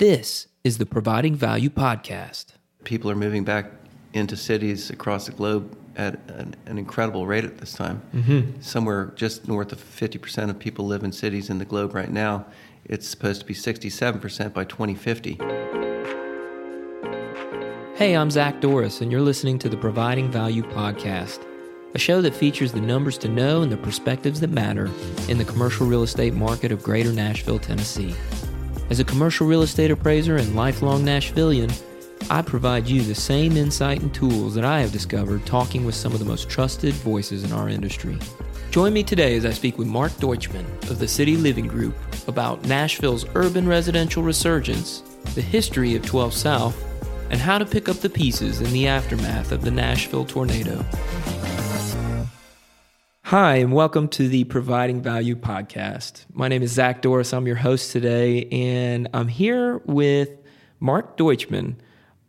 This is the Providing Value Podcast. People are moving back into cities across the globe at an, an incredible rate at this time. Mm-hmm. Somewhere just north of 50% of people live in cities in the globe right now. It's supposed to be 67% by 2050. Hey, I'm Zach Doris, and you're listening to the Providing Value Podcast, a show that features the numbers to know and the perspectives that matter in the commercial real estate market of greater Nashville, Tennessee. As a commercial real estate appraiser and lifelong Nashvilleian, I provide you the same insight and tools that I have discovered talking with some of the most trusted voices in our industry. Join me today as I speak with Mark Deutschman of the City Living Group about Nashville's urban residential resurgence, the history of 12 South, and how to pick up the pieces in the aftermath of the Nashville tornado. Hi, and welcome to the Providing Value podcast. My name is Zach Doris. I'm your host today, and I'm here with Mark Deutschman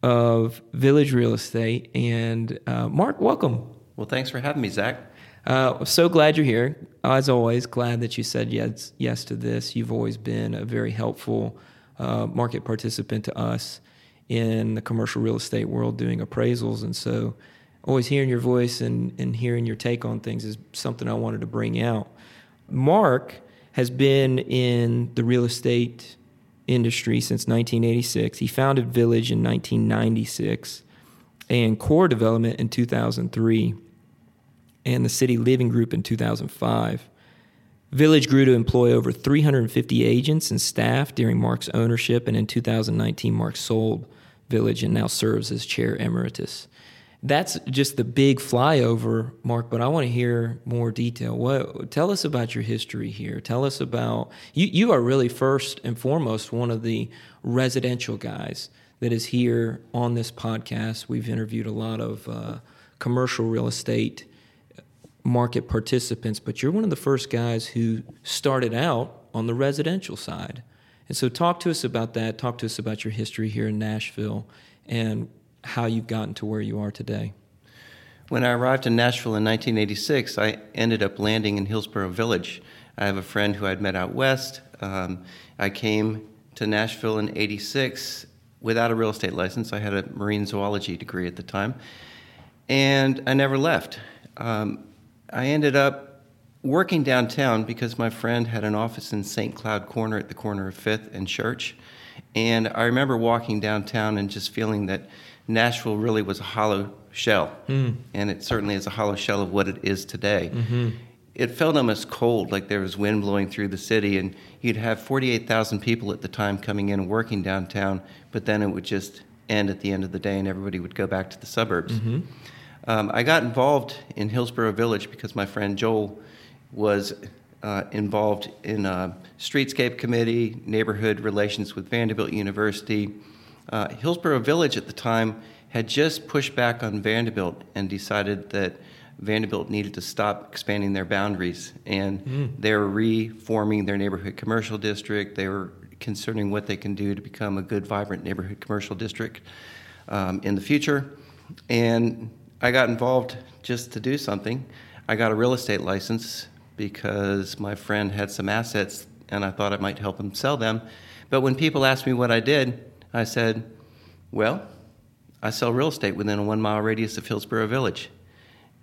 of Village Real Estate. And uh, Mark, welcome. Well, thanks for having me, Zach. Uh, so glad you're here. As always, glad that you said yes, yes to this. You've always been a very helpful uh, market participant to us in the commercial real estate world doing appraisals. And so always hearing your voice and, and hearing your take on things is something I wanted to bring out. Mark has been in the real estate industry since 1986. He founded Village in 1996 and Core Development in 2003 and the City Living Group in 2005. Village grew to employ over 350 agents and staff during Mark's ownership, and in 2019, Mark sold Village and now serves as chair emeritus that's just the big flyover, Mark. But I want to hear more detail. What? Tell us about your history here. Tell us about you. You are really first and foremost one of the residential guys that is here on this podcast. We've interviewed a lot of uh, commercial real estate market participants, but you're one of the first guys who started out on the residential side. And so, talk to us about that. Talk to us about your history here in Nashville and how you've gotten to where you are today. When I arrived in Nashville in 1986, I ended up landing in Hillsboro Village. I have a friend who I'd met out west. Um, I came to Nashville in 86 without a real estate license. I had a marine zoology degree at the time. And I never left. Um, I ended up working downtown because my friend had an office in St. Cloud Corner at the corner of 5th and Church. And I remember walking downtown and just feeling that Nashville really was a hollow shell, mm. and it certainly is a hollow shell of what it is today. Mm-hmm. It felt almost cold, like there was wind blowing through the city, and you'd have 48,000 people at the time coming in and working downtown, but then it would just end at the end of the day, and everybody would go back to the suburbs. Mm-hmm. Um, I got involved in Hillsboro Village because my friend Joel was uh, involved in a streetscape committee, neighborhood relations with Vanderbilt University, uh, Hillsboro Village at the time had just pushed back on Vanderbilt and decided that Vanderbilt needed to stop expanding their boundaries. And mm. they were reforming their neighborhood commercial district. They were considering what they can do to become a good, vibrant neighborhood commercial district um, in the future. And I got involved just to do something. I got a real estate license because my friend had some assets and I thought I might help him sell them. But when people asked me what I did, I said, Well, I sell real estate within a one mile radius of Hillsboro Village.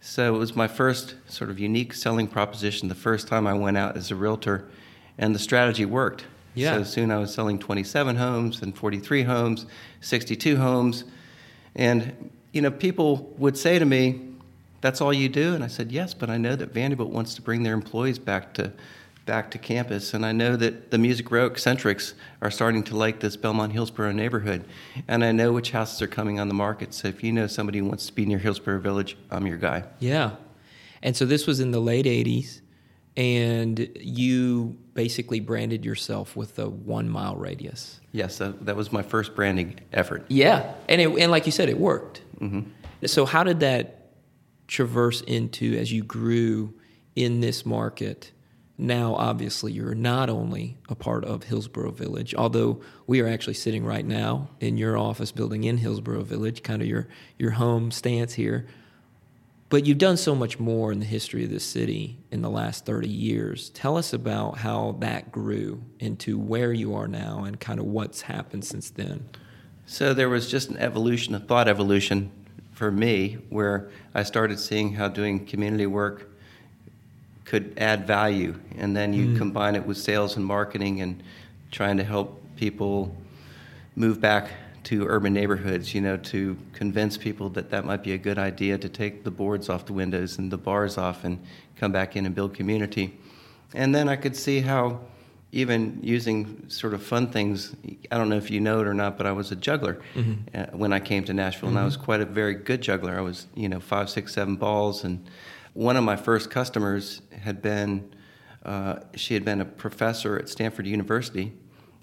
So it was my first sort of unique selling proposition the first time I went out as a realtor, and the strategy worked. Yeah. So soon I was selling 27 homes and 43 homes, 62 homes. And, you know, people would say to me, That's all you do? And I said, Yes, but I know that Vanderbilt wants to bring their employees back to back to campus. And I know that the Music Row eccentrics are starting to like this Belmont Hillsboro neighborhood. And I know which houses are coming on the market. So if you know somebody who wants to be near Hillsboro Village, I'm your guy. Yeah. And so this was in the late 80s. And you basically branded yourself with a one mile radius. Yes, that, that was my first branding effort. Yeah. And, it, and like you said, it worked. Mm-hmm. So, how did that traverse into as you grew in this market? Now obviously you're not only a part of Hillsboro Village, although we are actually sitting right now in your office building in Hillsboro Village, kind of your your home stance here. but you've done so much more in the history of this city in the last 30 years. Tell us about how that grew into where you are now and kind of what's happened since then. So there was just an evolution, a thought evolution for me, where I started seeing how doing community work could add value. And then you mm. combine it with sales and marketing and trying to help people move back to urban neighborhoods, you know, to convince people that that might be a good idea to take the boards off the windows and the bars off and come back in and build community. And then I could see how even using sort of fun things, I don't know if you know it or not, but I was a juggler mm-hmm. uh, when I came to Nashville, mm-hmm. and I was mm-hmm. quite a very good juggler. I was, you know, five, six, seven balls. And one of my first customers had been, uh, she had been a professor at Stanford University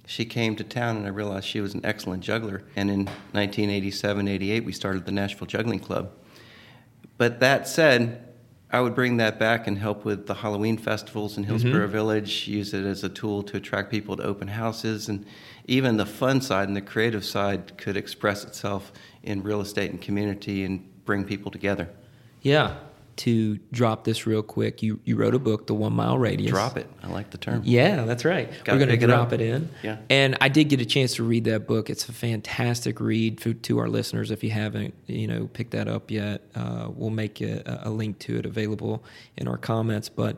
she came to town and I realized she was an excellent juggler. And in 1987 88, we started the Nashville Juggling Club. But that said, I would bring that back and help with the Halloween festivals in Hillsboro mm-hmm. Village, use it as a tool to attract people to open houses. And even the fun side and the creative side could express itself in real estate and community and bring people together. Yeah to drop this real quick. You you wrote a book, The One Mile Radius. Drop it. I like the term. Yeah, that's right. Gotta We're going to drop it, it, in. Yeah. And I did get a chance to read that book. It's a fantastic read for, to our listeners. If you haven't, you know, picked that up yet, uh, we'll make a, a link to it available in our comments. But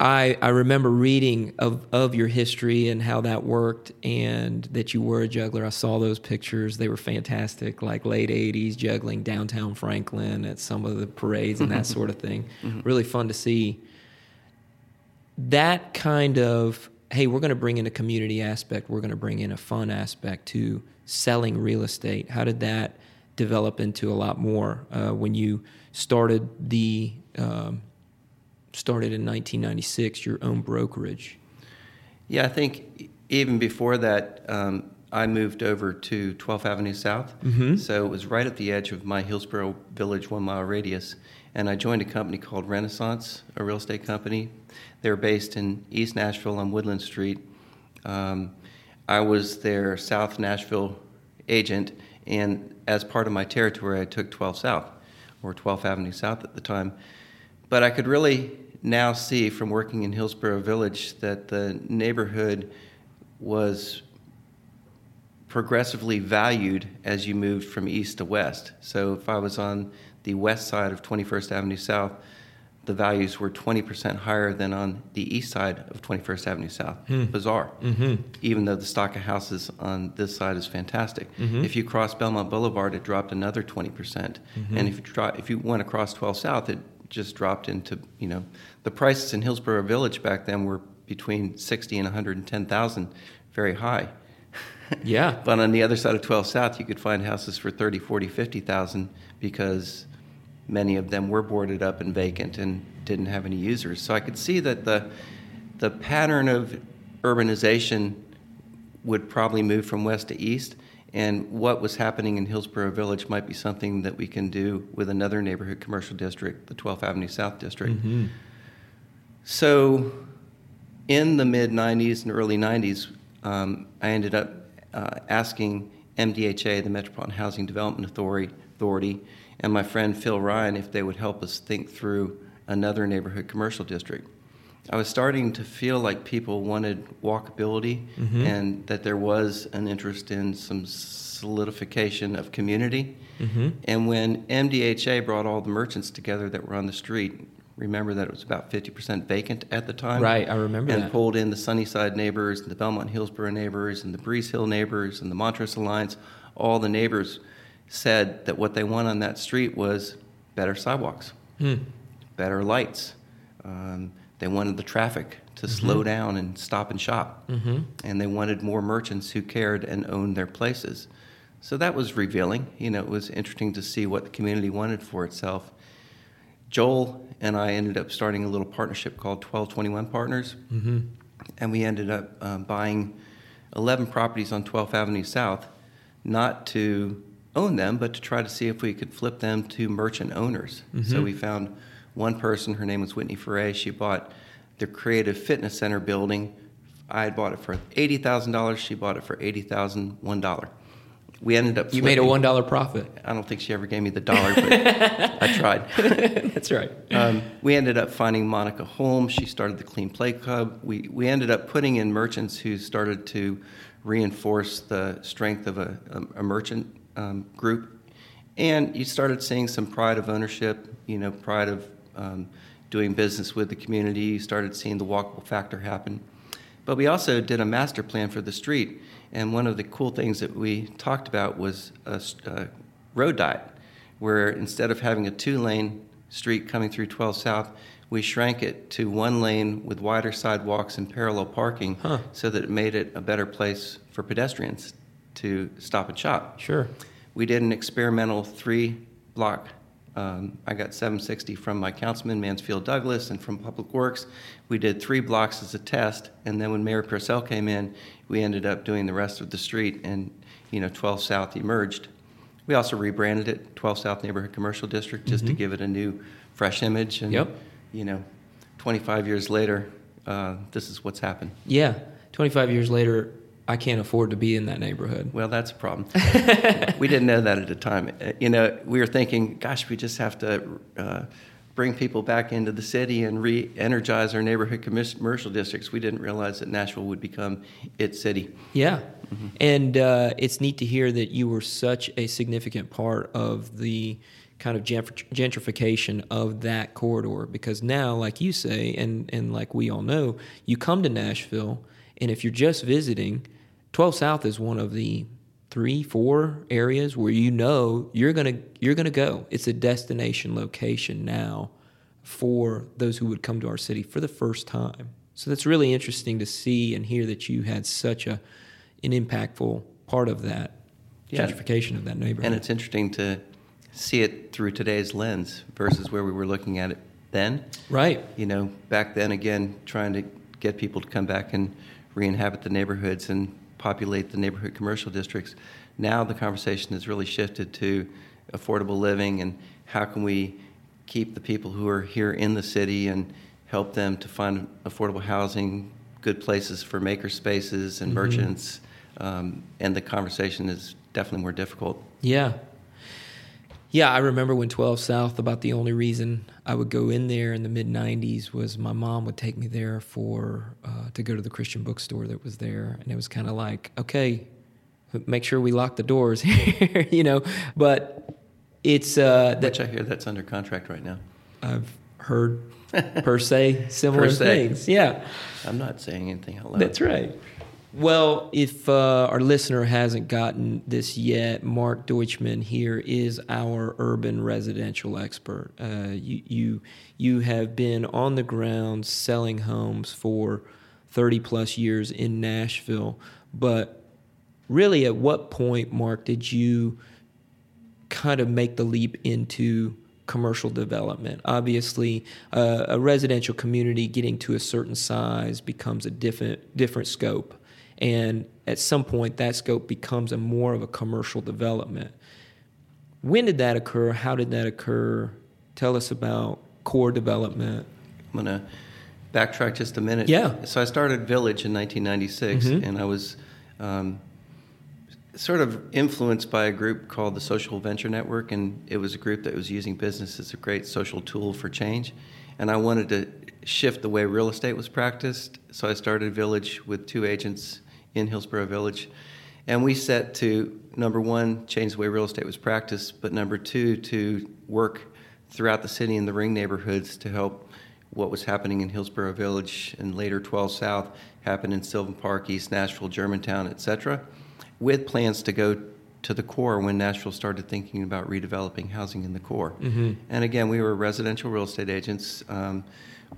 I, I remember reading of, of your history and how that worked and that you were a juggler. I saw those pictures. They were fantastic, like late 80s juggling downtown Franklin at some of the parades and that sort of thing. Mm-hmm. Really fun to see. That kind of, hey, we're going to bring in a community aspect, we're going to bring in a fun aspect to selling real estate. How did that develop into a lot more uh, when you started the. Um, started in 1996 your own brokerage. Yeah, I think even before that, um, I moved over to 12th Avenue South. Mm-hmm. So it was right at the edge of my Hillsboro Village one mile radius. And I joined a company called Renaissance, a real estate company. They're based in East Nashville on Woodland Street. Um, I was their South Nashville agent, and as part of my territory, I took 12 South, or 12th Avenue South at the time. But I could really now see from working in Hillsboro Village that the neighborhood was progressively valued as you moved from east to west. So if I was on the west side of 21st Avenue South, the values were 20% higher than on the east side of 21st Avenue South. Hmm. Bizarre. Mm-hmm. Even though the stock of houses on this side is fantastic. Mm-hmm. If you cross Belmont Boulevard, it dropped another 20%. Mm-hmm. And if you, try, if you went across 12 South, it just dropped into, you know, the prices in Hillsboro Village back then were between 60 and 110,000, very high. Yeah. but on the other side of 12 South, you could find houses for 30, 40, 50,000 because many of them were boarded up and vacant and didn't have any users. So I could see that the the pattern of urbanization would probably move from west to east and what was happening in Hillsboro Village might be something that we can do with another neighborhood commercial district, the 12th Avenue South District. Mm-hmm. So, in the mid 90s and early 90s, um, I ended up uh, asking MDHA, the Metropolitan Housing Development Authority, Authority, and my friend Phil Ryan if they would help us think through another neighborhood commercial district. I was starting to feel like people wanted walkability mm-hmm. and that there was an interest in some solidification of community. Mm-hmm. And when MDHA brought all the merchants together that were on the street, remember that it was about 50% vacant at the time. Right, I remember and that. pulled in the Sunnyside neighbors, and the Belmont Hillsboro neighbors, and the Breeze Hill neighbors, and the Montrose Alliance. All the neighbors said that what they want on that street was better sidewalks, hmm. better lights. Um, they wanted the traffic to mm-hmm. slow down and stop and shop. Mm-hmm. And they wanted more merchants who cared and owned their places. So that was revealing. You know, it was interesting to see what the community wanted for itself. Joel and I ended up starting a little partnership called 1221 Partners. Mm-hmm. And we ended up um, buying 11 properties on 12th Avenue South, not to own them, but to try to see if we could flip them to merchant owners. So mm-hmm. we found one person, her name was Whitney Foray, she bought the Creative Fitness Center building. I had bought it for $80,000. She bought it for $80,001. we ended up. You made a one dollar profit. I don't think she ever gave me the dollar, but I tried. That's right. Um, we ended up finding Monica Holmes. She started the Clean Play Club. We, we ended up putting in merchants who started to reinforce the strength of a, a, a merchant um, group. And you started seeing some pride of ownership, you know, pride of um, doing business with the community. You started seeing the walkable factor happen. But we also did a master plan for the street. And one of the cool things that we talked about was a road diet, where instead of having a two lane street coming through 12 South, we shrank it to one lane with wider sidewalks and parallel parking Huh. so that it made it a better place for pedestrians to stop and shop. Sure. We did an experimental three block. Um, I got 760 from my councilman, Mansfield Douglas, and from Public Works. We did three blocks as a test, and then when Mayor Purcell came in, we ended up doing the rest of the street, and you know, 12 South emerged. We also rebranded it 12 South Neighborhood Commercial District just to give it a new, fresh image. And Yep. you know, 25 years later, uh, this is what's happened. Yeah. Twenty five years later, I can't afford to be in that neighborhood. Well, that's a problem. we didn't know that at the time. You know, we were thinking, gosh, we just have to uh, bring people back into the city and re energize our neighborhood commercial districts. We didn't realize that Nashville would become its city. Yeah. And uh, it's neat to hear that you were such a significant part of the kind of gentrification of that corridor because now, like you say, and, and like we all know, you come to Nashville, and if you're just visiting, 12 South is one of the three, four areas where you know you're gonna you're gonna go. It's a destination location now for those who would come to our city for the first time. So that's really interesting to see and hear that you had such a an impactful part of that Yeah. gentrification of that neighborhood. And it's interesting to see it through today's lens versus where we were looking at it then. right. You know, back then, again, trying to get people to come back and re inhabit the neighborhoods and populate the neighborhood commercial districts. Now the conversation has really shifted to affordable living and how can we keep the people who are here in the city and help them to find affordable housing, good places for maker spaces and merchants. Um, and the conversation is definitely more difficult. Yeah. Yeah, I remember when 12 South, about the only reason I would go in there in the mid 90s was my mom would take me there for uh, to go to the Christian bookstore that was there. And it was kind of like, okay, make sure we lock the doors here, you know. But it's uh, that Which I hear that's under contract right now. I've heard per se similar Per se. things. Yeah. I'm not saying anything out loud. That's right. Well, if uh, our listener hasn't gotten this yet, Mark Deutschman here is our urban residential expert. Uh, you, you, you have been on the ground selling homes for 30 plus years in Nashville, but really, at what point, Mark, did you kind of make the leap into commercial development. Obviously, uh, a residential community getting to a certain size becomes a different different scope, and at some point, that scope becomes a more of a commercial development. When did that occur? How did that occur? Tell us about core development. I'm going to backtrack just a minute. Yeah. So I started Village in 1996, Mhm. and I was um, sort of influenced by a group called the Social Venture Network, and it was a group that was using business as a great social tool for change. And I wanted to shift the way real estate was practiced, so I started Village with two agents in Hillsboro Village. And we set to number one, change the way real estate was practiced, but number two, to work throughout the city and the ring neighborhoods to help what was happening in Hillsboro Village and later 12 South happen in Sylvan Park, East Nashville, Germantown, et cetera, with plans to go to the core when Nashville started thinking about redeveloping housing in the core. And again, we were residential real estate agents. Um,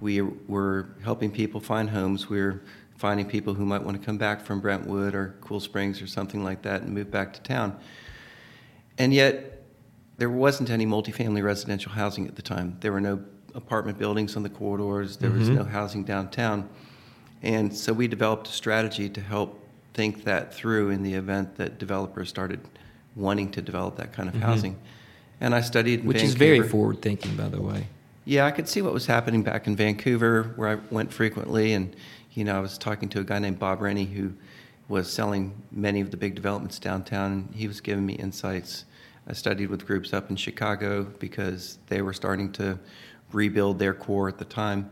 we were helping people find homes. We were finding people who might want to come back from Brentwood or Cool Springs or something like that and move back to town. And yet, there wasn't any multifamily residential housing at the time. There were no apartment buildings on the corridors. There was mm-hmm. no housing downtown. And so we developed a strategy to help think that through in the event that developers started wanting to develop that kind of mm-hmm. housing. And I studied in Which is very forward thinking, by the way. Yeah, I could see what was happening back in Vancouver, where I went frequently, and you know, I was talking to a guy named Bob Rennie who was selling many of the big developments downtown, he was giving me insights. I studied with groups up in Chicago because they were starting to rebuild their core at the time.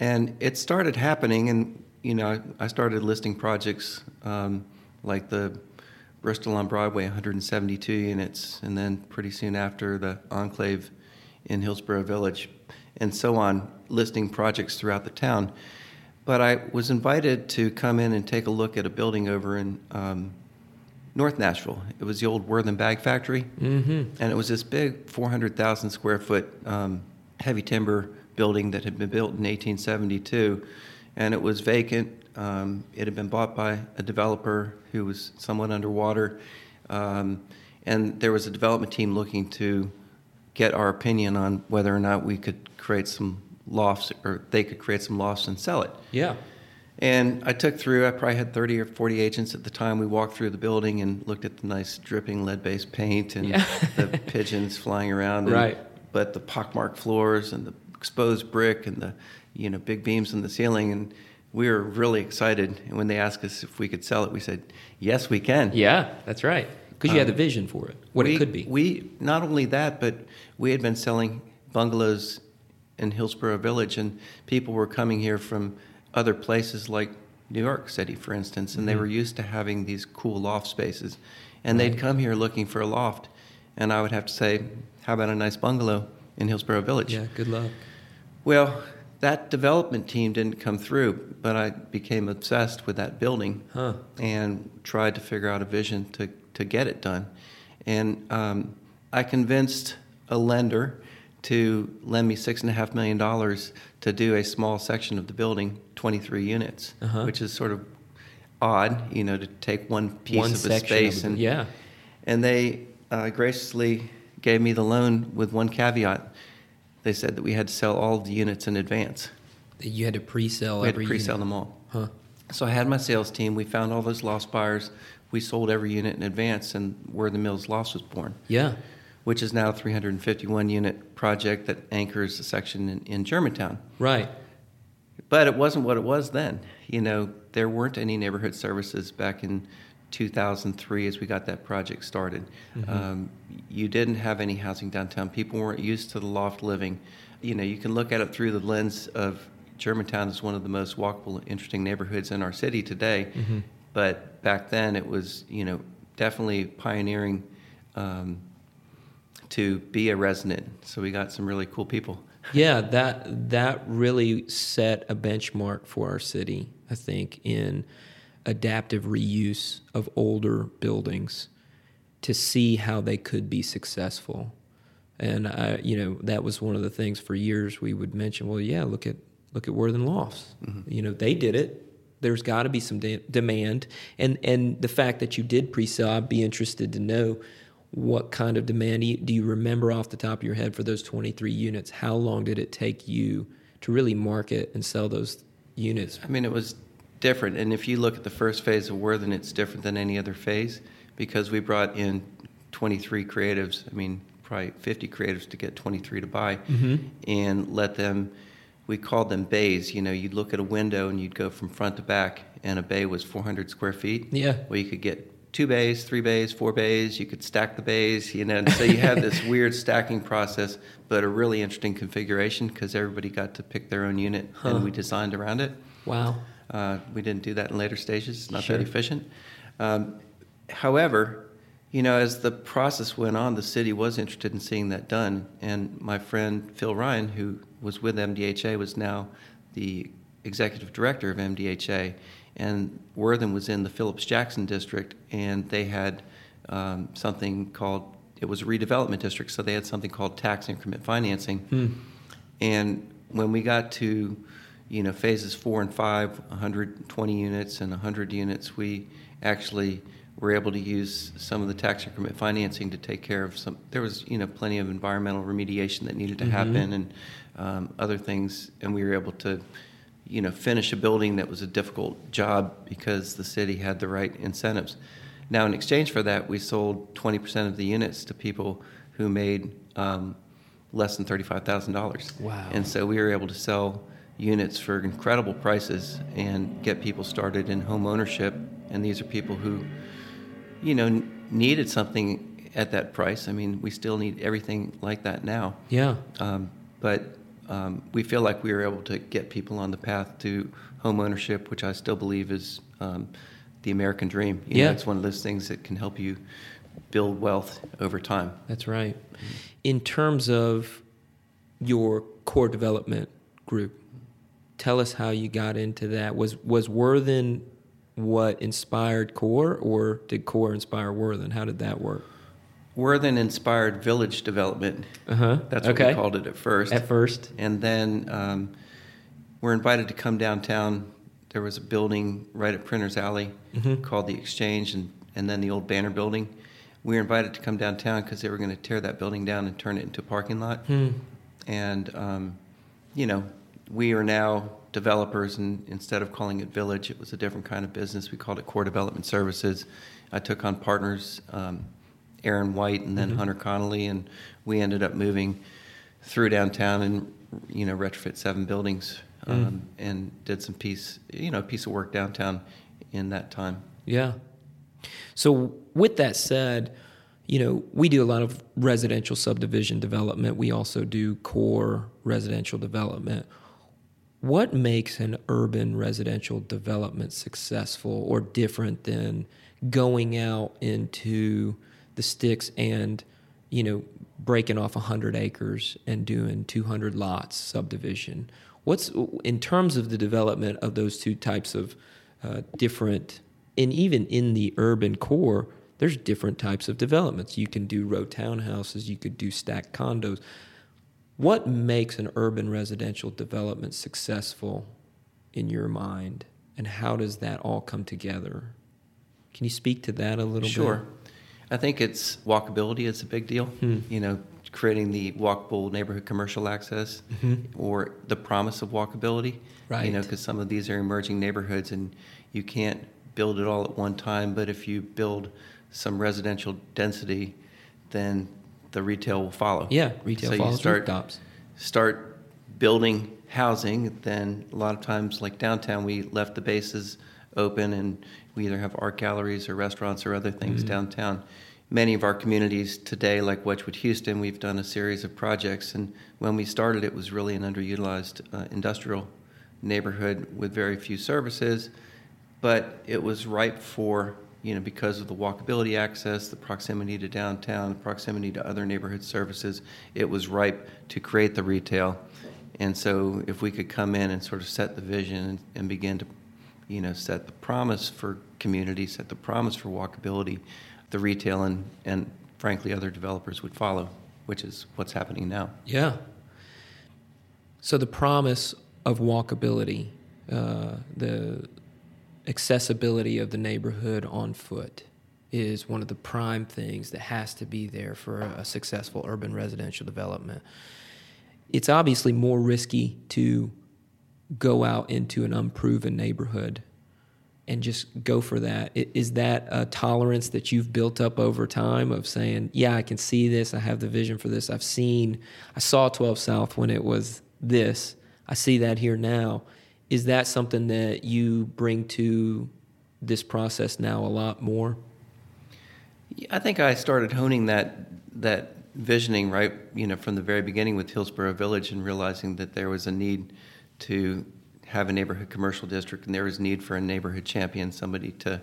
And it started happening, and you know, I started listing projects um, like the Bristol on Broadway, 172 units, and then pretty soon after the Enclave in Hillsboro Village, and so on, listing projects throughout the town. But I was invited to come in and take a look at a building over in um, North Nashville. It was the old Werthan Bag Factory, Mm-hmm. and it was this big 400,000 square foot um, heavy timber building that had been built in 1872, and it was vacant. Um, it had been bought by a developer who was somewhat underwater, um, and there was a development team looking to get our opinion on whether or not we could create some lofts or they could create some lofts and sell it. Yeah. And I took through, I probably had 30 or 40 agents at the time. We walked through the building and looked at the nice dripping lead based paint and Yeah. the pigeons flying around. and- Right. But the pockmarked floors and the exposed brick and the you know big beams in the ceiling. And we were really excited. And when they asked us if we could sell it, we said, yes, we can. Yeah, that's right. Because you had the Um, vision for it, what we, it could be. We not only that, but we had been selling bungalows in Hillsboro Village, and people were coming here from other places like New York City, for instance, and they Mhm. were used to having these cool loft spaces, and they'd come here looking for a loft, and I would have to say, "How about a nice bungalow in Hillsboro Village?" yeah, good luck. Well, that development team didn't come through, but I became obsessed with that building Huh. and tried to figure out a vision to, to get it done. And um, I convinced a lender to lend me six and a half million dollars to do a small section of the building, 23 units, Uh-huh. which is sort of odd, you know, to take one piece One of a section of space and yeah. and they uh, graciously gave me the loan with one caveat. They said that we had to sell all the units in advance. That you had to pre-sell we had to pre-sell unit. them all. Huh. So I had my sales team. We found all those lost buyers. We sold every unit in advance, and where the Mills Loft was born, Yeah. Which is now a 351 unit project that anchors a section in, in Germantown. Right. But it wasn't what it was then. You know, there weren't any neighborhood services back in 2003 as we got that project started. Mhm. Um, you didn't have any housing downtown. People weren't used to the loft living. You know, you can look at it through the lens of Germantown is one of the most walkable, interesting neighborhoods in our city today. Mhm. But back then, it was you know definitely pioneering um, to be a resident. So we got some really cool people. Yeah, that that really set a benchmark for our city, I think, in adaptive reuse of older buildings to see how they could be successful. And I, you know, that was one of the things for years we would mention. Well, yeah, look at look at Werthan Lofts. Mm-hmm. You know, they did it. There's got to be some de- demand, and and the fact that you did pre-sell, I'd be interested to know what kind of demand do you, do you remember off the top of your head for those 23 units? How long did it take you to really market and sell those units? I mean, it was different. And if you look at the first phase of Werthan, it's different than any other phase because we brought in 23 creatives. I mean, probably 50 creatives to get 23 to buy Mhm. and let them, we called them bays. You know, you'd look at a window and you'd go from front to back, and a bay was 400 square feet. Yeah. Well, you could get two bays, three bays, four bays. You could stack the bays, you know. And so you had this weird stacking process, but a really interesting configuration because everybody got to pick their own unit, Huh. and we designed around it. Wow. Uh, we didn't do that in later stages. It's not Sure. that efficient. Um, however, you know, as the process went on, the city was interested in seeing that done. And my friend Phil Ryan, who was with MDHA, was now the executive director of MDHA. And Werthan was in the Phillips Jackson district, and they had um, something called it was a redevelopment district, so they had something called tax increment financing. Hmm. And when we got to, you know, phases four and five, 120 units and 100 units, we actually were able to use some of the tax increment financing to take care of some. There was, you know, plenty of environmental remediation that needed to Mhm. happen and um, other things, and we were able to, you know, finish a building that was a difficult job because the city had the right incentives. Now, in exchange for that, we sold 20% of the units to people who made um, less than $35,000. Wow. And so we were able to sell units for incredible prices and get people started in home ownership and these are people who, you know, needed something at that price. I mean, we still need everything like that now. Yeah. Um, but um, we feel like we were able to get people on the path to home ownership, which I still believe is um, the American dream. You yeah. Know, it's one of those things that can help you build wealth over time. That's right. In terms of your core development group, tell us how you got into that. Was was Werthan what inspired Core, or did Core inspire Werthan? How did that work? Werthan inspired village development. Uh-huh. That's what okay. we called it at first. At first. And then um, we're invited to come downtown. There was a building right at Printer's Alley mm-hmm. called the Exchange, and, and then the old Banner Building. We were invited to come downtown because they were going to tear that building down and turn it into a parking lot. Hmm. And, um, you know, we are now developers, and instead of calling it Village, it was a different kind of business. We called it Core Development Services. I took on partners. Um, Aaron White and then mm-hmm. Hunter Connolly, and we ended up moving through downtown and you know retrofit seven buildings um, mm. and did some piece you know piece of work downtown in that time. Yeah. So with that said, you know we do a lot of residential subdivision development. We also do core residential development. What makes an urban residential development successful or different than going out into the sticks and you know breaking off 100 acres and doing 200 lots subdivision. What's in terms of the development of those two types of uh, different and even in the urban core there's different types of developments. You can do row townhouses you could do stacked condos. What makes an urban residential development successful in your mind and how does that all come together? Can you speak to that a little sure. bit? Sure I think it's walkability is a big deal. Hmm. You know, creating the walkable neighborhood commercial access mm-hmm. or the promise of walkability. Right. You know, because some of these are emerging neighborhoods and you can't build it all at one time. But if you build some residential density, then the retail will follow. Yeah, retail so follows you start, rooftops. Start building housing, then a lot of times, like downtown, we left the bases open and we either have art galleries or restaurants or other things mm-hmm. downtown. Many of our communities today, like Wedgewood Houston, we've done a series of projects. And when we started, it was really an underutilized uh, industrial neighborhood with very few services. But it was ripe for, you know, because of the walkability access, the proximity to downtown, the proximity to other neighborhood services, it was ripe to create the retail. And so, if we could come in and sort of set the vision and, and begin to you know, set the promise for community, set the promise for walkability, the retail and, and frankly other developers would follow, which is what's happening now. Yeah. So the promise of walkability, uh, the accessibility of the neighborhood on foot is one of the prime things that has to be there for a successful urban residential development. It's obviously more risky to go out into an unproven neighborhood and just go for that. Is that a tolerance that you've built up over time of saying, yeah, I can see this, I have the vision for this, I've seen, I saw 12 South when it was this, I see that here now. Is that something that you bring to this process now a lot more? I think I started honing that that visioning right, you know, from the very beginning with Hillsboro Village and realizing that there was a need to have a neighborhood commercial district, and there was need for a neighborhood champion, somebody to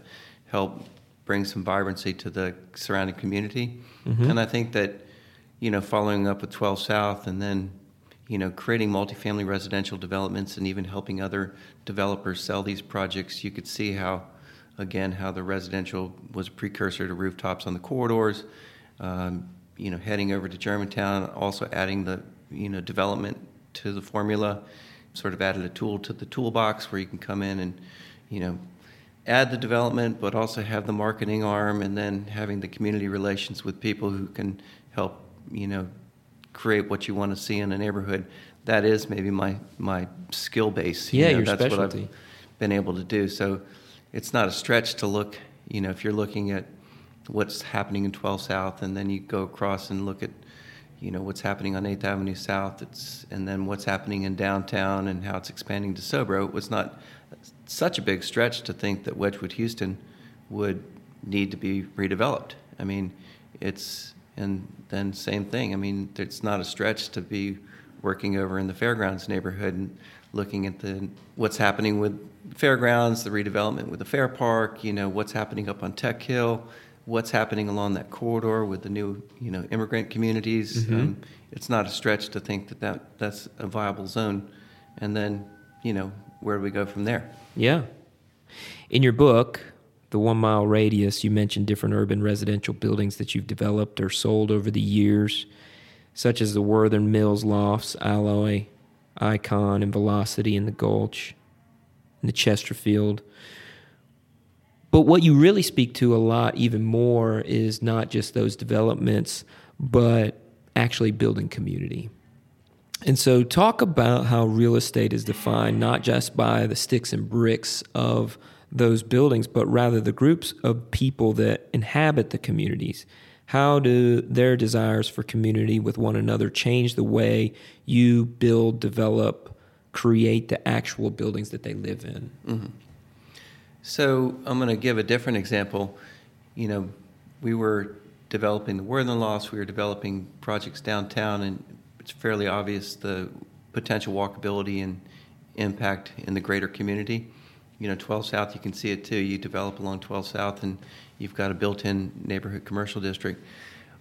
help bring some vibrancy to the surrounding community. Mm-hmm. And I think that, you know, following up with 12 South and then, you know, creating multifamily residential developments and even helping other developers sell these projects, you could see how, again, how the residential was a precursor to rooftops on the corridors. Um, you know, heading over to Germantown, also adding the, you know, development to the formula sort of added a tool to the toolbox where you can come in and, you know, add the development, but also have the marketing arm, and then having the community relations with people who can help, you know, create what you want to see in a neighborhood. That is maybe my my skill base. You yeah, know, your that's specialty. what I've been able to do. So it's not a stretch to look. You know, if you're looking at what's happening in 12 South, and then you go across and look at you know what's happening on 8th Avenue South, it's, and then what's happening in downtown and how it's expanding to Sobro. It was not such a big stretch to think that Wedgewood Houston would need to be redeveloped. I mean, it's and then same thing. I mean, it's not a stretch to be working over in the fairgrounds neighborhood and looking at the what's happening with fairgrounds, the redevelopment with the fair park. You know, what's happening up on Tech Hill, what's happening along that corridor with the new you know immigrant communities. Mm-hmm. Um, it's not a stretch to think that, that that's a viable zone. And then, you know, where do we go from there? Yeah. In your book, The One Mile Radius, you mentioned different urban residential buildings that you've developed or sold over the years, such as the Werthan Mills Lofts, Alloy, Icon, and Velocity in the Gulch, and the Chesterfield. But what you really speak to a lot, even more, is not just those developments, but actually building community. And so, talk about how real estate is defined not just by the sticks and bricks of those buildings, but rather the groups of people that inhabit the communities. How do their desires for community with one another change the way you build, develop, create the actual buildings that they live in? Mm-hmm. So, I'm going to give a different example. You know, we were developing the Werthan lofts. we were developing projects downtown, and it's fairly obvious the potential walkability and impact in the greater community. You know, 12 South, you can see it too. You develop along 12 South, and you've got a built-in neighborhood commercial district.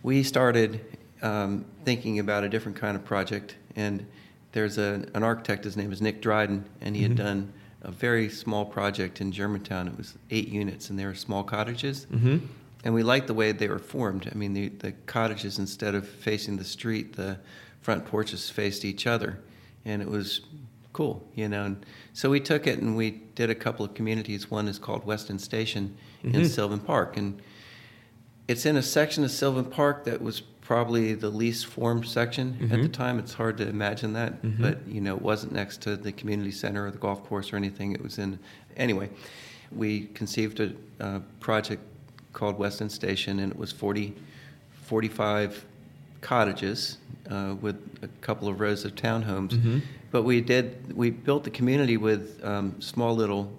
We started um, thinking about a different kind of project, and there's a, an architect. His name is Nick Dryden, and he mm-hmm. had done a very small project in Germantown. It was eight units, and they were small cottages. Mm-hmm and we liked the way they were formed. I mean, the, the cottages, instead of facing the street, the front porches faced each other, and it was cool, you know. And so we took it and we did a couple of communities. One is called Weston Station mm-hmm. in Sylvan Park, and it's in a section of Sylvan Park that was probably the least formed section mm-hmm. at the time. It's hard to imagine that, mm-hmm. but you know, it wasn't next to the community center or the golf course or anything. It was in anyway. We conceived a uh, project called Weston Station, and it was 40, 45 cottages uh, with a couple of rows of townhomes. Mm-hmm. But we did we built the community with um, small little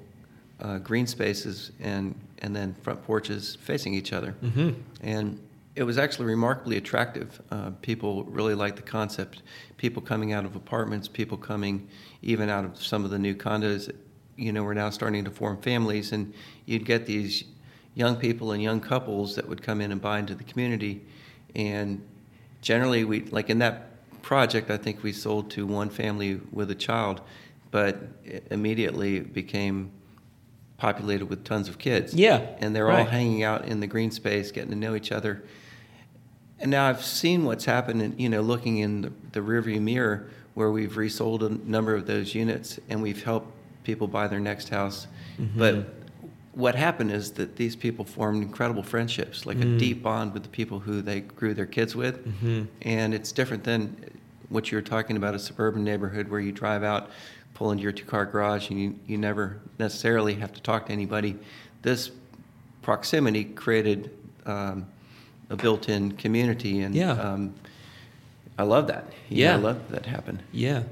uh, green spaces and and then front porches facing each other, mm-hmm. and it was actually remarkably attractive. Uh, people really liked the concept. People coming out of apartments, people coming even out of some of the new condos. You know, we're now starting to form families, and you'd get these young people and young couples that would come in and buy into the community. And generally, we like in that project, I think we sold to one family with a child, but immediately became populated with tons of kids. Yeah, and they're right. all hanging out in the green space, getting to know each other. And now I've seen what's happened, in, you know, looking in the, the rearview mirror, where we've resold a number of those units and we've helped people buy their next house. Mm-hmm. But what happened is that these people formed incredible friendships, like mm. a deep bond with the people who they grew their kids with. Mm-hmm. And it's different than what you're talking about a suburban neighborhood where you drive out, pull into your two car garage, and you, you never necessarily have to talk to anybody. This proximity created um, a built in community. And yeah. um, I love that. You yeah. Know, I love that happen. Yeah.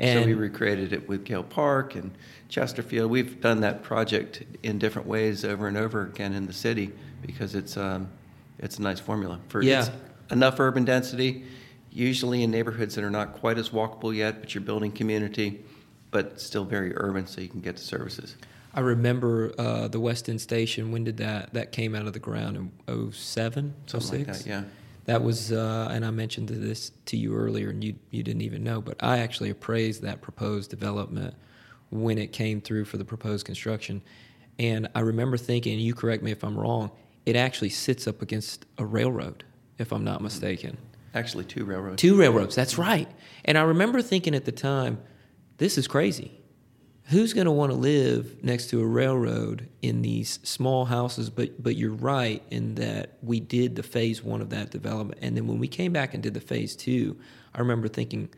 And so we recreated it with Gale Park and Chesterfield. We've done that project in different ways over and over again in the city because it's um, it's a nice formula for yeah. enough urban density. Usually in neighborhoods that are not quite as walkable yet, but you're building community, but still very urban, so you can get to services. I remember uh, the West End Station. When did that that came out of the ground in 07, Something like that, yeah. That was, uh, and I mentioned this to you earlier, and you you didn't even know, but I actually appraised that proposed development when it came through for the proposed construction, and I remember thinking, you correct me if I'm wrong, it actually sits up against a railroad, if I'm not mistaken. Actually, two railroads. Two railroads. That's right. And I remember thinking at the time, this is crazy who's going to want to live next to a railroad in these small houses? But but you're right in that we did the phase 1 of that development. And then when we came back and did the phase 2 I remember thinking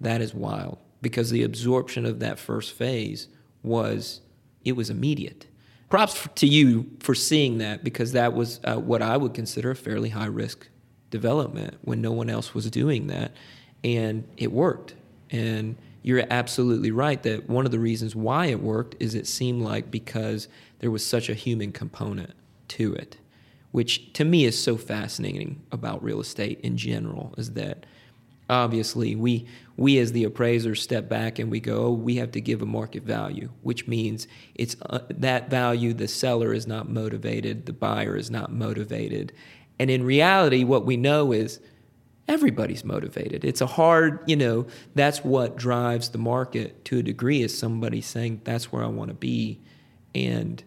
that is wild. Because the absorption of that first phase was it was immediate. Props to you for seeing that because that was uh, what I would consider a fairly high risk development when no one else was doing that. And it worked. And you're absolutely right that one of the reasons why it worked is it seemed like because there was such a human component to it, which to me is so fascinating about real estate in general, is that obviously we we as the appraisers step back and we go oh, we have to give a market value which means it's uh, that value the seller is not motivated the buyer is not motivated. And in reality what we know is everybody's motivated it's a hard you know that's what drives the market to a degree is somebody saying that's where i want to be and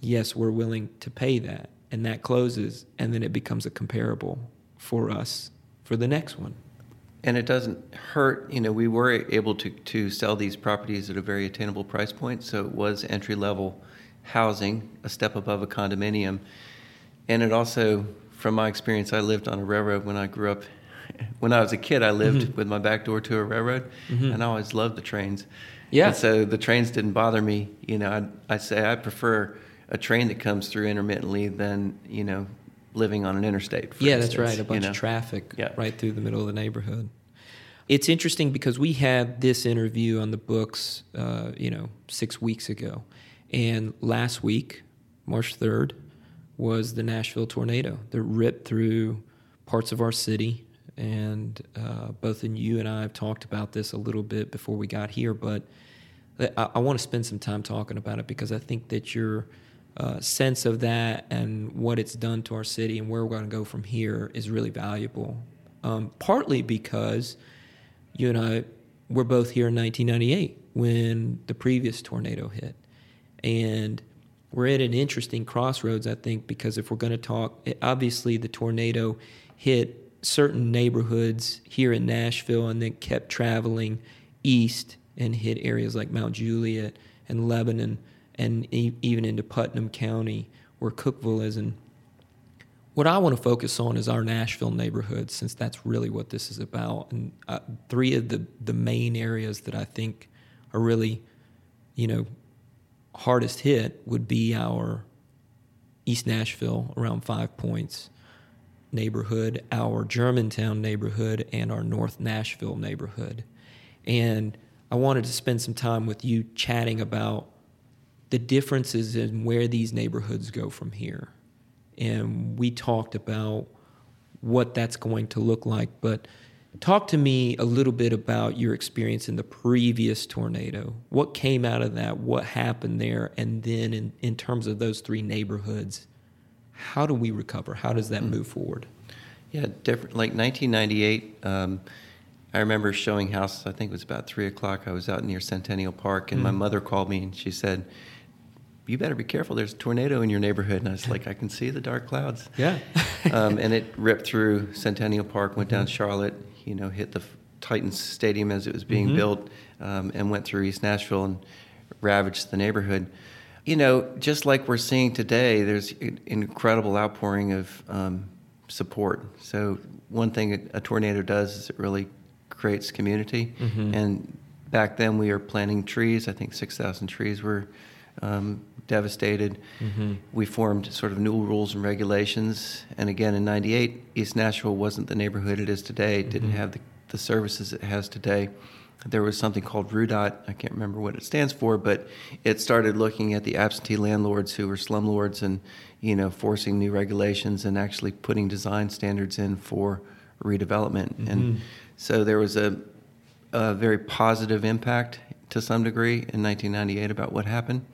yes we're willing to pay that and that closes and then it becomes a comparable for us for the next one and it doesn't hurt. You know, we were able to, to sell these properties at a very attainable price point, so it was entry level housing, a step above a condominium. And it also, from my experience, I lived on a railroad when I grew up. When I was a kid, I lived mm-hmm. with my back door to a railroad, mm-hmm. and I always loved the trains. Yeah. And so the trains didn't bother me. You know, I I say I prefer a train that comes through intermittently than you know living on an interstate. yeah, instance, that's right. A bunch you know? of traffic yeah. right through the middle of the neighborhood. It's interesting because we had this interview on the books, uh, you know, six weeks ago, and last week, March third, was the Nashville tornado that ripped through parts of our city. And uh, both in you and I have talked about this a little bit before we got here, but I, I want to spend some time talking about it because I think that you're uh, sense of that and what it's done to our city and where we're going to go from here is really valuable. Um, partly because you and I were both here in 1998 when the previous tornado hit. And we're at an interesting crossroads, I think, because if we're going to talk, obviously the tornado hit certain neighborhoods here in Nashville and then kept traveling east and hit areas like Mount Juliet and Lebanon and e- even into Putnam County, where Cookeville is. And what I want to focus on is our Nashville neighborhood, since that's really what this is about. And uh, three of the the main areas that I think are really, you know, hardest hit would be our East Nashville around Five Points neighborhood, our Germantown neighborhood, and our North Nashville neighborhood. And I wanted to spend some time with you chatting about the differences in where these neighborhoods go from here. And we talked about what that's going to look like. But talk to me a little bit about your experience in the previous tornado. What came out of that? What happened there? And then, in, in terms of those three neighborhoods, how do we recover? How does that mm-hmm. move forward? Yeah, different. Like 1998, um, I remember showing houses. I think it was about three o'clock. I was out near Centennial Park, and mm-hmm. my mother called me and she said, you better be careful. There's a tornado in your neighborhood. And I was like, I can see the dark clouds. Yeah. um, and it ripped through Centennial Park, went down mm-hmm. Charlotte, you know, hit the Titans Stadium as it was being mm-hmm. built, um, and went through East Nashville and ravaged the neighborhood. You know, just like we're seeing today, there's an incredible outpouring of um, support. So, one thing a, tornado does is it really creates community. Mm-hmm. And back then, we were planting trees. I think 6,000 trees were um, devastated. Mm-hmm. We formed sort of new rules and regulations. And again, in 98, East Nashville wasn't the neighborhood it is today, it didn't mm-hmm. have the, the services it has today. There was something called RUDOT, I can't remember what it stands for, but it started looking at the absentee landlords who were slumlords and, you know, forcing new regulations and actually putting design standards in for redevelopment. Mm-hmm. And so there was a, a very positive impact to some degree in 1998 about what happened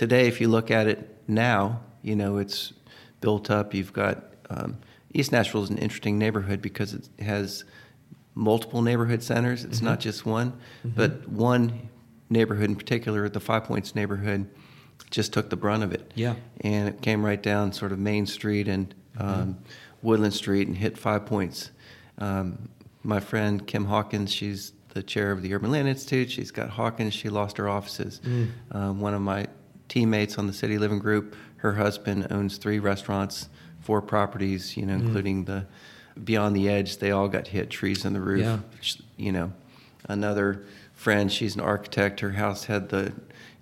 today, if you look at it now, you know, it's built up. You've got um, East Nashville is an interesting neighborhood because it has multiple neighborhood centers. It's mm-hmm. not just one, mm-hmm. but one neighborhood in particular, the Five Points neighborhood, just took the brunt of it. Yeah, and it came right down sort of Main Street and um, mm-hmm. Woodland Street and hit Five Points. Um, my friend Kim Hawkins, she's the chair of the Urban Land Institute. She's got Hawkins. She lost her offices. Mm. Um, one of my teammates on the City Living Group. Her husband owns three restaurants, four properties, you know, mm. including the Beyond the Edge. They all got hit, trees in the roof. Yeah. You know, another friend, she's an architect. Her house had the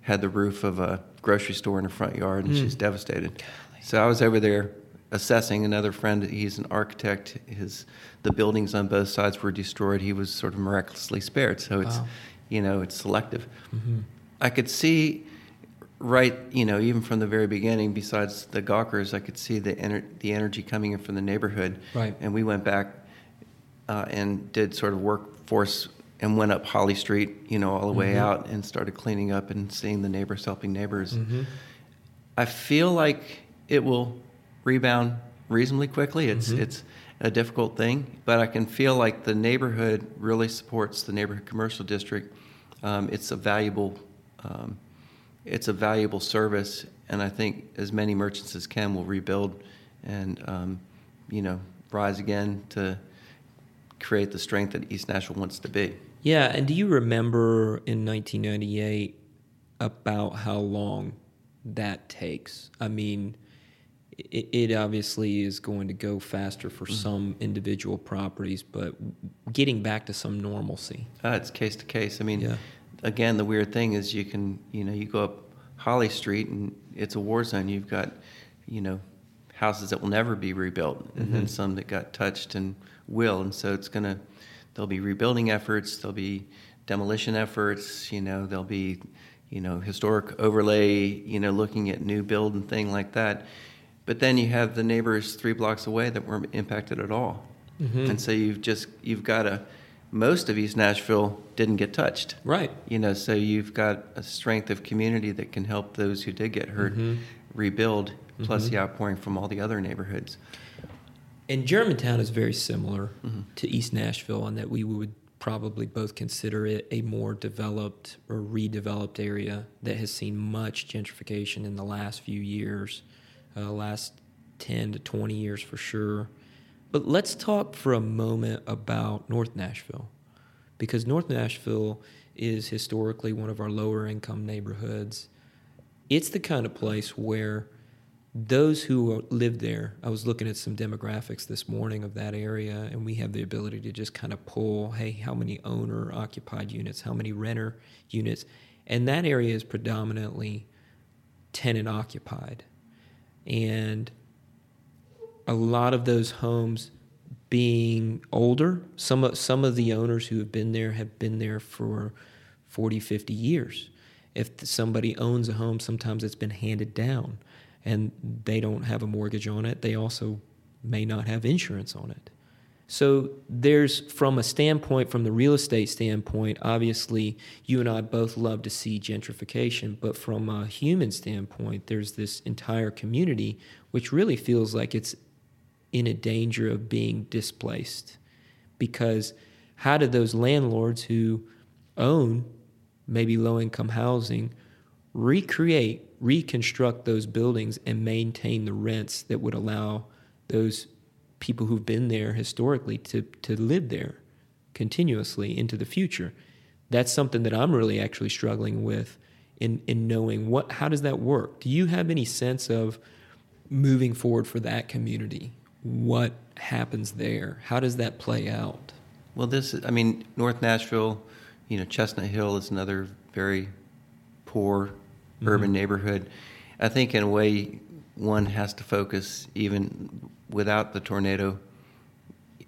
had the roof of a grocery store in her front yard, and mm. she's devastated. Golly. So I was over there assessing another friend. He's an architect. His the buildings on both sides were destroyed. He was sort of miraculously spared. So it's wow you know, it's selective. Mm-hmm. I could see right, you know, even from the very beginning, besides the Gawkers, I could see the ener- the energy coming in from the neighborhood. Right. And we went back uh, and did sort of workforce and went up Holly Street, you know, all the way mm-hmm. out and started cleaning up and seeing the neighbors helping neighbors. Mm-hmm. I feel like it will rebound reasonably quickly. It's mm-hmm. it's a difficult thing, but I can feel like the neighborhood really supports the neighborhood commercial district. Um, it's a valuable um, it's a valuable service, and I think as many merchants as can will rebuild and um, you know rise again to create the strength that East Nashville wants to be. Yeah, and do you remember in 1998 about how long that takes? I mean, it, it obviously is going to go faster for mm-hmm. some individual properties, but getting back to some normalcy. Uh, it's case to case. I mean, yeah. Again, the weird thing is you can, you know, you go up Holly Street and it's a war zone. You've got, you know, houses that will never be rebuilt, and mm-hmm. then some that got touched and will, and so it's going to there'll be rebuilding efforts, there'll be demolition efforts, you know, there'll be, you know, historic overlay, you know, looking at new build and thing like that. But then you have the neighbors three blocks away that weren't impacted at all. Mm-hmm. And so you've just you've got a most of East Nashville didn't get touched. Right. You know, so you've got a strength of community that can help those who did get hurt mm-hmm. rebuild, plus mm-hmm. the outpouring from all the other neighborhoods. And Germantown is very similar mm-hmm. to East Nashville in that we would probably both consider it a more developed or redeveloped area that has seen much gentrification in the last few years, uh, last 10 to 20 years for sure. But let's talk for a moment about North Nashville, because North Nashville is historically one of our lower income neighborhoods. It's the kind of place where those who live there, I was looking at some demographics this morning of that area, and we have the ability to just kind of pull, hey, how many owner occupied units, how many renter units, and that area is predominantly tenant occupied. And a lot of those homes being older, some of, some of the owners who have been there have been there for 40, 50 years. If somebody owns a home, sometimes it's been handed down and they don't have a mortgage on it. They also may not have insurance on it. So there's, from a standpoint, from the real estate standpoint, obviously you and I both love to see gentrification, but from a human standpoint, there's this entire community which really feels like it's in a danger of being displaced. Because how do those landlords who own maybe low income housing recreate reconstruct those buildings and maintain the rents that would allow those people who've been there historically to, to live there continuously into the future. That's something that I'm really actually struggling with in, in knowing what how does that work? Do you have any sense of moving forward for that community? What happens there? How does that play out? Well, this I mean, North Nashville, you know, Chestnut Hill is another very poor mm-hmm. urban neighborhood. I think in a way one has to focus even without the tornado.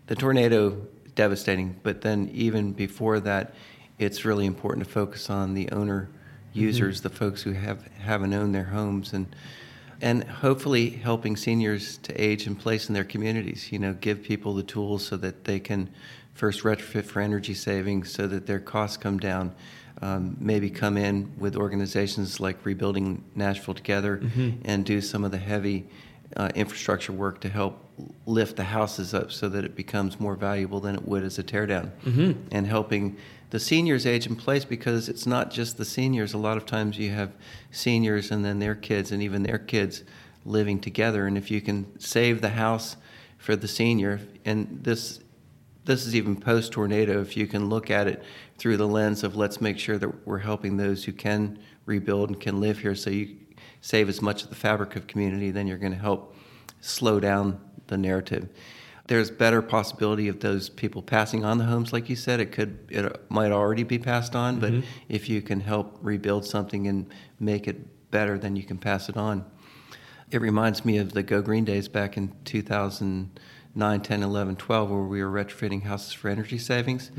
The tornado devastating, but then even before that, it's really important to focus on the owner users, mm-hmm. the folks who have haven't owned their homes and and hopefully helping seniors to age in place in their communities. You know, give people the tools so that they can first retrofit for energy savings, so that their costs come down um, maybe come in with organizations like Rebuilding Nashville Together mm-hmm. and do some of the heavy uh, infrastructure work to help lift the houses up so that it becomes more valuable than it would as a teardown. Mm-hmm. And helping the seniors age in place because it's not just the seniors. A lot of times you have seniors and then their kids and even their kids living together. And if you can save the house for the senior, and this this is even post tornado, if you can look at it through the lens of let's make sure that we're helping those who can rebuild and can live here so you save as much of the fabric of community, then you're going to help slow down the narrative. There's better possibility of those people passing on the homes, like you said. It could, it might already be passed on, but mm-hmm. if you can help rebuild something and make it better, then you can pass it on. It reminds me of the Go Green days back in 2009 10, 11, 12, where we were retrofitting houses for energy savings.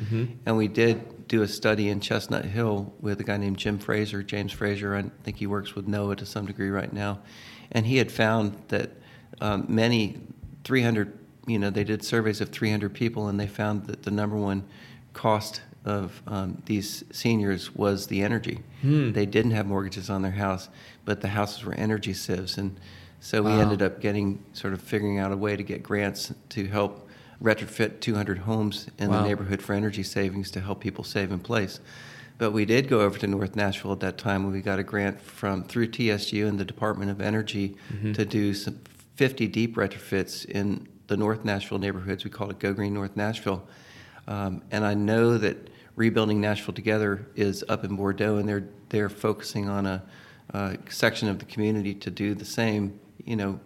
And we did do a study in Chestnut Hill with a guy named Jim Fraser, James Fraser. I think he works with NOAA to some degree right now. And he had found that um, many 300, you know, they did surveys of 300 people, and they found that the number one cost of um, these seniors was the energy. They didn't have mortgages on their house, but the houses were energy sieves, and so we Wow. ended up getting sort of figuring out a way to get grants to help retrofit 200 homes in Wow. the neighborhood for energy savings to help people save in place. But we did go over to North Nashville at that time, and we got a grant from through TSU and the Department of Energy to do some 50 deep retrofits in the North Nashville neighborhoods. We call it Go Green North Nashville. Um, and I know that rebuilding Nashville together is up in Bordeaux, and they're they're focusing on a, a section of the community to do the same. You know,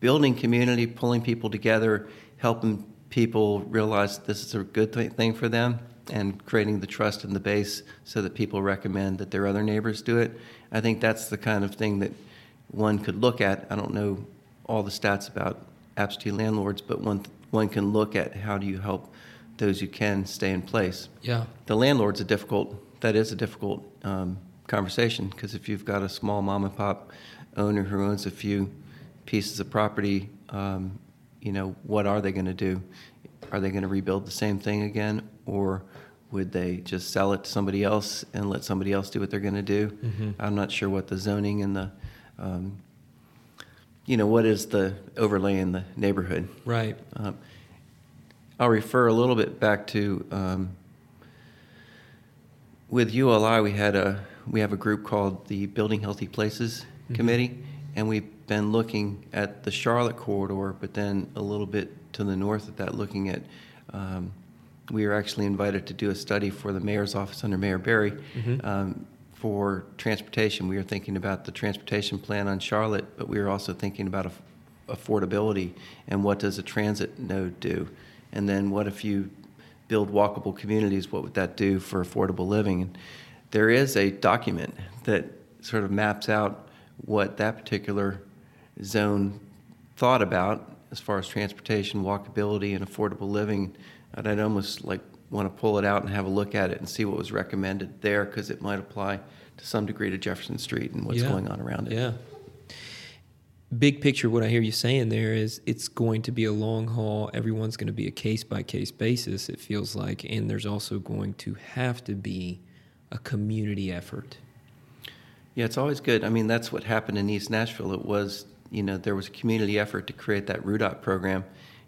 building community, pulling people together, helping people realize this is a good th- thing for them, and creating the trust and the base so that people recommend that their other neighbors do it. I think that's the kind of thing that one could look at. I don't know all the stats about absentee landlords, but one one can look at how do you help those who can stay in place. Yeah. The landlord's a difficult. That is a difficult um, conversation because if you've got a small mom and pop owner who owns a few pieces of property, um, you know, what are they going to do? Are they going to rebuild the same thing again, or would they just sell it to somebody else and let somebody else do what they're going to do? I'm not sure what the zoning and the, um, you know, what is the overlay in the neighborhood. Right. Um, I'll refer a little bit back to um, with ULI. We had a we have a group called the Building Healthy Places Committee, and we've been looking at the Charlotte corridor, but then a little bit to the north of that, looking at. Um, we were actually invited to do a study for the mayor's office under Mayor Barry um, for transportation. We were thinking about the transportation plan on Charlotte, but we were also thinking about aff- affordability and what does a transit node do, and then what if you build walkable communities? What would that do for affordable living? And there is a document that sort of maps out what that particular zone thought about as far as transportation, walkability, and affordable living. And I'd almost like want to pull it out and have a look at it and see what was recommended there because it might apply to some degree to Jefferson Street and what's Yeah. going on around it. Yeah. Big picture, what I hear you saying there is it's going to be a long haul. Everyone's going to be a case by case basis, it feels like. And there's also going to have to be a community effort. Yeah, it's always good. I mean, that's what happened in East Nashville. It was, you know, there was a community effort to create that RUDOT program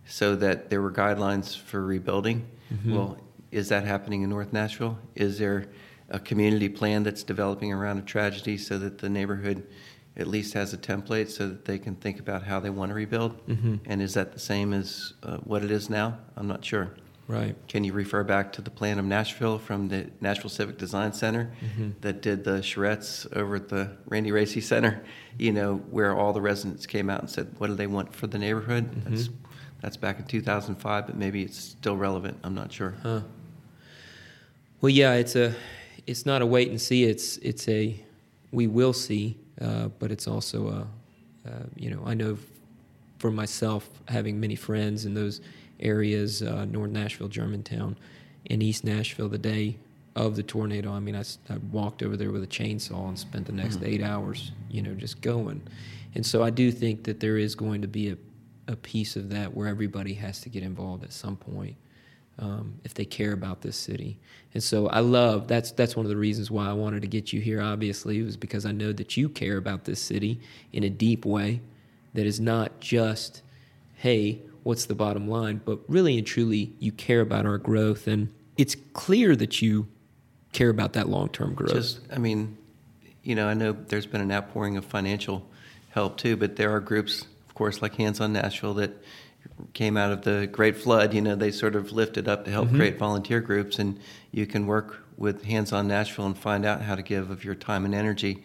so that there were guidelines for rebuilding. Mm-hmm. Well, is that happening in North Nashville? Is there a community plan that's developing around a tragedy so that the neighborhood at least has a template so that they can think about how they want to rebuild? Mm-hmm. And is that the same as uh, what it is now? I'm not sure. Right. Can you refer back to the plan of Nashville from the Nashville Civic Design Center mm-hmm. that did the charrettes over at the Randy Racy Center? You know, where all the residents came out and said, "What do they want for the neighborhood?" Mm-hmm. That's that's back in 2005, but maybe it's still relevant. I'm not sure. Huh. Well, yeah, it's a, it's not a wait and see. It's it's a, we will see, uh, but it's also a, uh, you know, I know for myself having many friends in those areas, uh, North Nashville, Germantown, and East Nashville, the day of the tornado. I mean, I, I walked over there with a chainsaw and spent the next eight hours, you know, just going. And so I do think that there is going to be a, a piece of that where everybody has to get involved at some point um, if they care about this city. And so I love that's that's one of the reasons why I wanted to get you here. Obviously, was because I know that you care about this city in a deep way. That is not just, hey, what's the bottom line, but really and truly, you care about our growth, and it's clear that you care about that long term growth. Just, I mean, you know, I know there's been an outpouring of financial help too, but there are groups, of course, like Hands on Nashville that came out of the Great Flood. You know, they sort of lifted up to help create volunteer groups, and you can work with Hands on Nashville and find out how to give of your time and energy.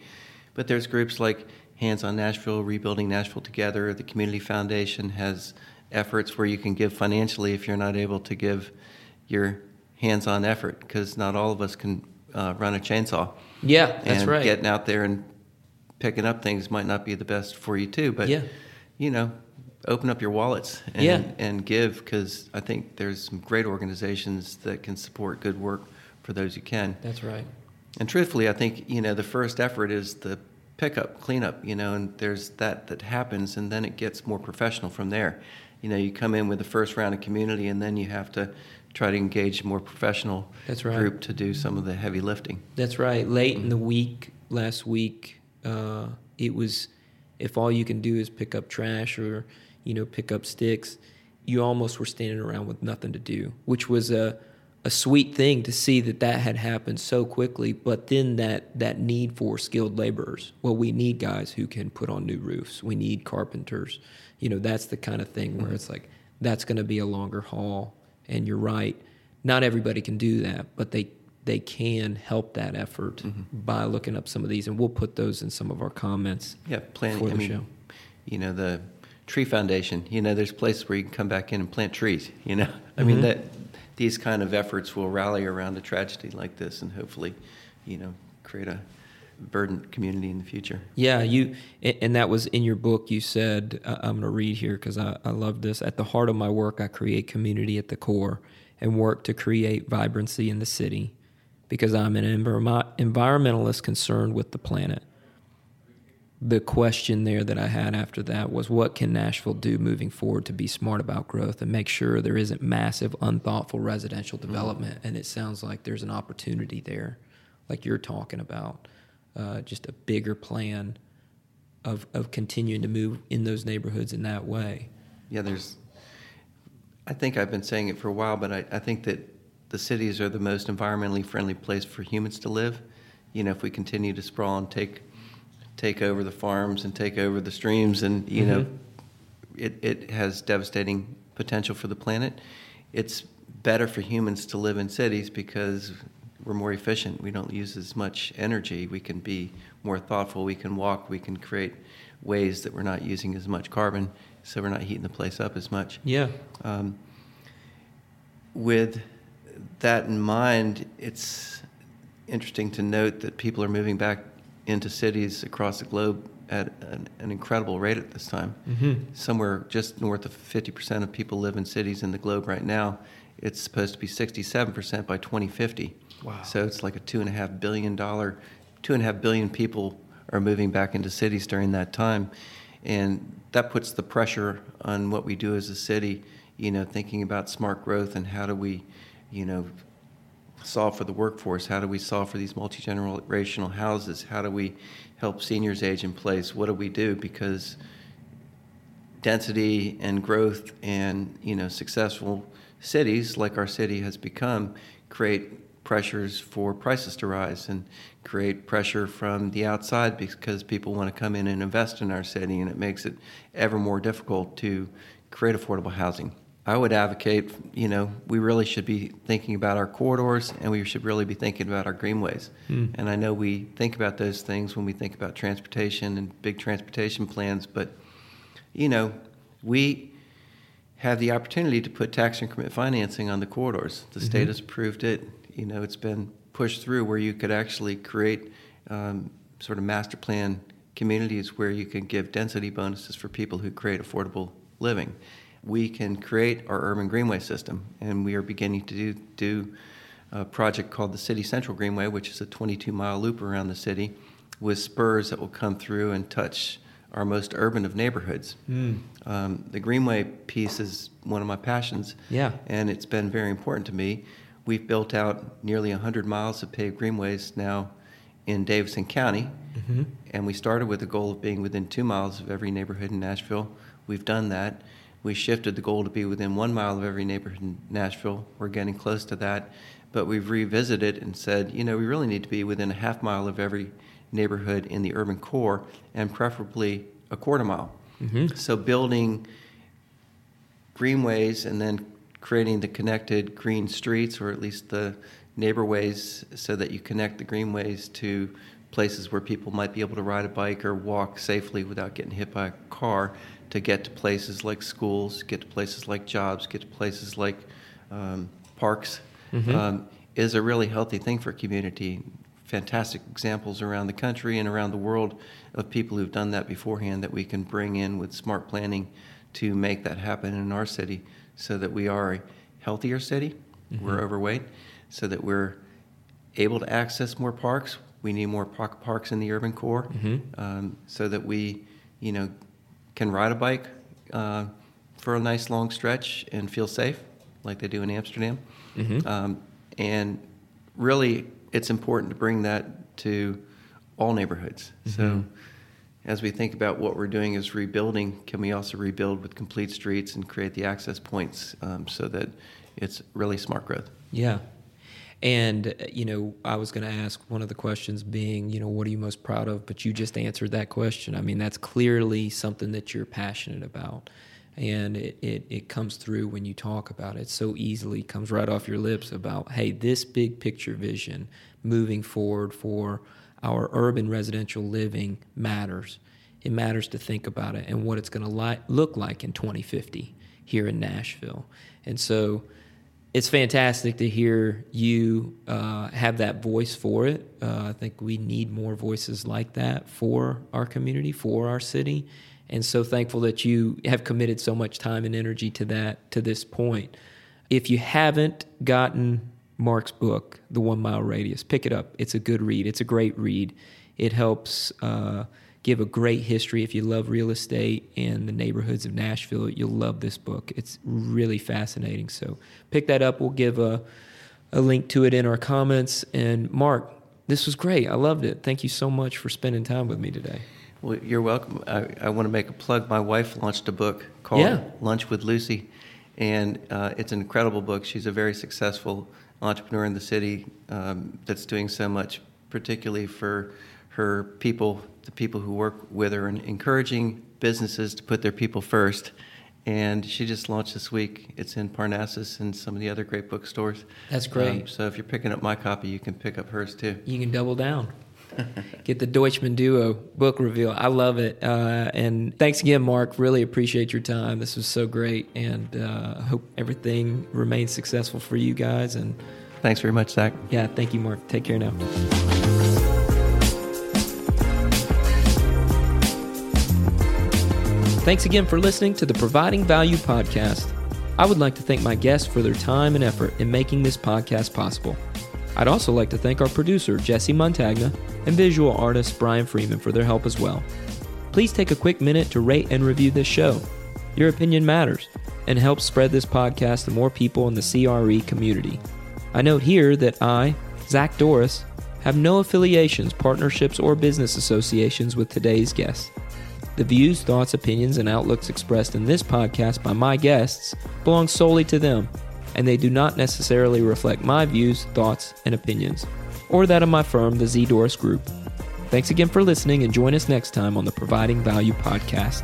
But there's groups like Hands on Nashville, Rebuilding Nashville Together. The Community Foundation has efforts where you can give financially if you're not able to give your hands-on effort because not all of us can uh, run a chainsaw. yeah, that's right. Getting out there and picking up things might not be the best for you too. But Yeah. you know, open up your wallets and, Yeah. and give because I think there's some great organizations that can support good work for those who can. That's right. And truthfully, I think you know the first effort is the pickup, cleanup. You know, and there's that that happens, and then it gets more professional from there. You know, you come in with the first round of community, and then you have to try to engage a more professional That's right. group to do some of the heavy lifting. That's right. Late in the week, last week, uh, it was if all you can do is pick up trash or you know pick up sticks, you almost were standing around with nothing to do, which was a a sweet thing to see that that had happened so quickly. But then that that need for skilled laborers. Well, we need guys who can put on new roofs. We need carpenters. You know, that's the kind of thing where mm-hmm. it's like that's going to be a longer haul. And you're right. Not everybody can do that, but they they can help that effort mm-hmm. by looking up some of these, and we'll put those in some of our comments. Yeah, for I the mean, show. you know, the tree foundation. You know, there's places where you can come back in and plant trees. You know, I mean Mhm. that these kind of efforts will rally around a tragedy like this, and hopefully, you know, create a verdant community in the future. Yeah, you and that was in your book. You said I'm going to read here because I, I love this. At the heart of my work, I create community at the core and work to create vibrancy in the city because I'm an environmentalist concerned with the planet. The question there that I had after that was what can Nashville do moving forward to be smart about growth and make sure there isn't massive, unthoughtful residential development? And it sounds like there's an opportunity there, like you're talking about, uh, just a bigger plan of, of continuing to move in those neighborhoods in that way. Yeah, there's. I think I've been saying it for a while, but I, I think that the cities are the most environmentally friendly place for humans to live. You know, if we continue to sprawl and take take over the farms and take over the streams, and you know, it, it has devastating potential for the planet. It's better for humans to live in cities because we're more efficient. We don't use as much energy. We can be more thoughtful. We can walk. We can create ways that we're not using as much carbon, so we're not heating the place up as much. Yeah. Um, with that in mind, it's interesting to note that people are moving back into cities across the globe at an, an incredible rate at this time. Mm-hmm. Somewhere just north of 50% of people live in cities in the globe right now. It's supposed to be 67% by 2050. Wow. So it's like a two and a half billion dollar, two and a half billion people are moving back into cities during that time. And that puts the pressure on what we do as a city, you know, thinking about smart growth and how do we, you know, solve for the workforce? How do we solve for these multi generational houses? How do we help seniors age in place? What do we do? Because density and growth and you know successful cities like our city has become create pressures for prices to rise and create pressure from the outside because people want to come in and invest in our city and it makes it ever more difficult to create affordable housing. I would advocate, you know, we really should be thinking about our corridors and we should really be thinking about our greenways. And I know we think about those things when we think about transportation and big transportation plans, but you know, we have the opportunity to put tax increment financing on the corridors. The state has approved it. You know, it's been pushed through where you could actually create um, sort of master plan communities where you can give density bonuses for people who create affordable living. We can create our urban greenway system, and we are beginning to do, do a project called the City Central Greenway, which is a 22 mile loop around the city with spurs that will come through and touch our most urban of neighborhoods. Um, the Greenway piece is one of my passions, Yeah. and it's been very important to me. We've built out nearly 100 miles of paved greenways now in Davidson County, and we started with the goal of being within two miles of every neighborhood in Nashville. We've done that. We shifted the goal to be within one mile of every neighborhood in Nashville. We're getting close to that, but we've revisited and said, you know, we really need to be within a half mile of every neighborhood in the urban core, and preferably a quarter mile. Mm-hmm. So building greenways and then creating the connected green streets or at least the neighborways so that you connect the greenways to places where people might be able to ride a bike or walk safely without getting hit by a car to get to places like schools, get to places like jobs, get to places like um, parks um, is a really healthy thing for community. Fantastic examples around the country and around the world of people who've done that beforehand that we can bring in with smart planning to make that happen in our city so that we are a healthier city. Mm-hmm. We're overweight, so that we're able to access more parks. We need more parks in the urban core mm-hmm. um, so that we, you know, can ride a bike uh, for a nice long stretch and feel safe like they do in Amsterdam. Mm-hmm. Um, and really, it's important to bring that to all neighborhoods. Mm-hmm. So, as we think about what we're doing is rebuilding, can we also rebuild with complete streets and create the access points um, so that it's really smart growth? Yeah. And, uh, you know, I was going to ask one of the questions being, you know, what are you most proud of? But you just answered that question. I mean, that's clearly something that you're passionate about and it, it, it comes through when you talk about it so easily comes right off your lips about hey this big picture vision moving forward for our urban residential living matters it matters to think about it and what it's going to look like in 2050 here in nashville and so it's fantastic to hear you uh, have that voice for it. Uh, I think we need more voices like that for our community, for our city and so thankful that you have committed so much time and energy to that to this point. If you haven't gotten Mark's book, The One Mile Radius, pick it up. It's a good read. It's a great read. It helps uh, give a great history. If you love real estate and the neighborhoods of Nashville, you'll love this book. It's really fascinating. So pick that up. We'll give a, a link to it in our comments. And Mark, this was great. I loved it. Thank you so much for spending time with me today. Well, you're welcome. I, I want to make a plug. My wife launched a book called yeah. Lunch with Lucy, and uh, it's an incredible book. She's a very successful entrepreneur in the city um, that's doing so much, particularly for her people, the people who work with her, and encouraging businesses to put their people first. And she just launched this week. It's in Parnassus and some of the other great bookstores. That's great. Um, so if you're picking up my copy, you can pick up hers too. You can double down. get the Deutschmann Duo book reveal. I love it. Uh, and thanks again, Mark. Really appreciate your time. This was so great, and uh, hope everything remains successful for you guys. And thanks very much, Zach. Yeah, thank you, Mark. Take care now. Thanks again for listening to the Providing Value podcast. I would like to thank my guests for their time and effort in making this podcast possible. I'd also like to thank our producer, Jesse Montagna, and visual artist, Brian Freeman, for their help as well. Please take a quick minute to rate and review this show. Your opinion matters and helps spread this podcast to more people in the CRE community. I note here that I, Zach Doris, have no affiliations, partnerships, or business associations with today's guests. The views, thoughts, opinions, and outlooks expressed in this podcast by my guests belong solely to them and they do not necessarily reflect my views, thoughts, and opinions, or that of my firm, the Z Doris Group. Thanks again for listening, and join us next time on the Providing Value Podcast.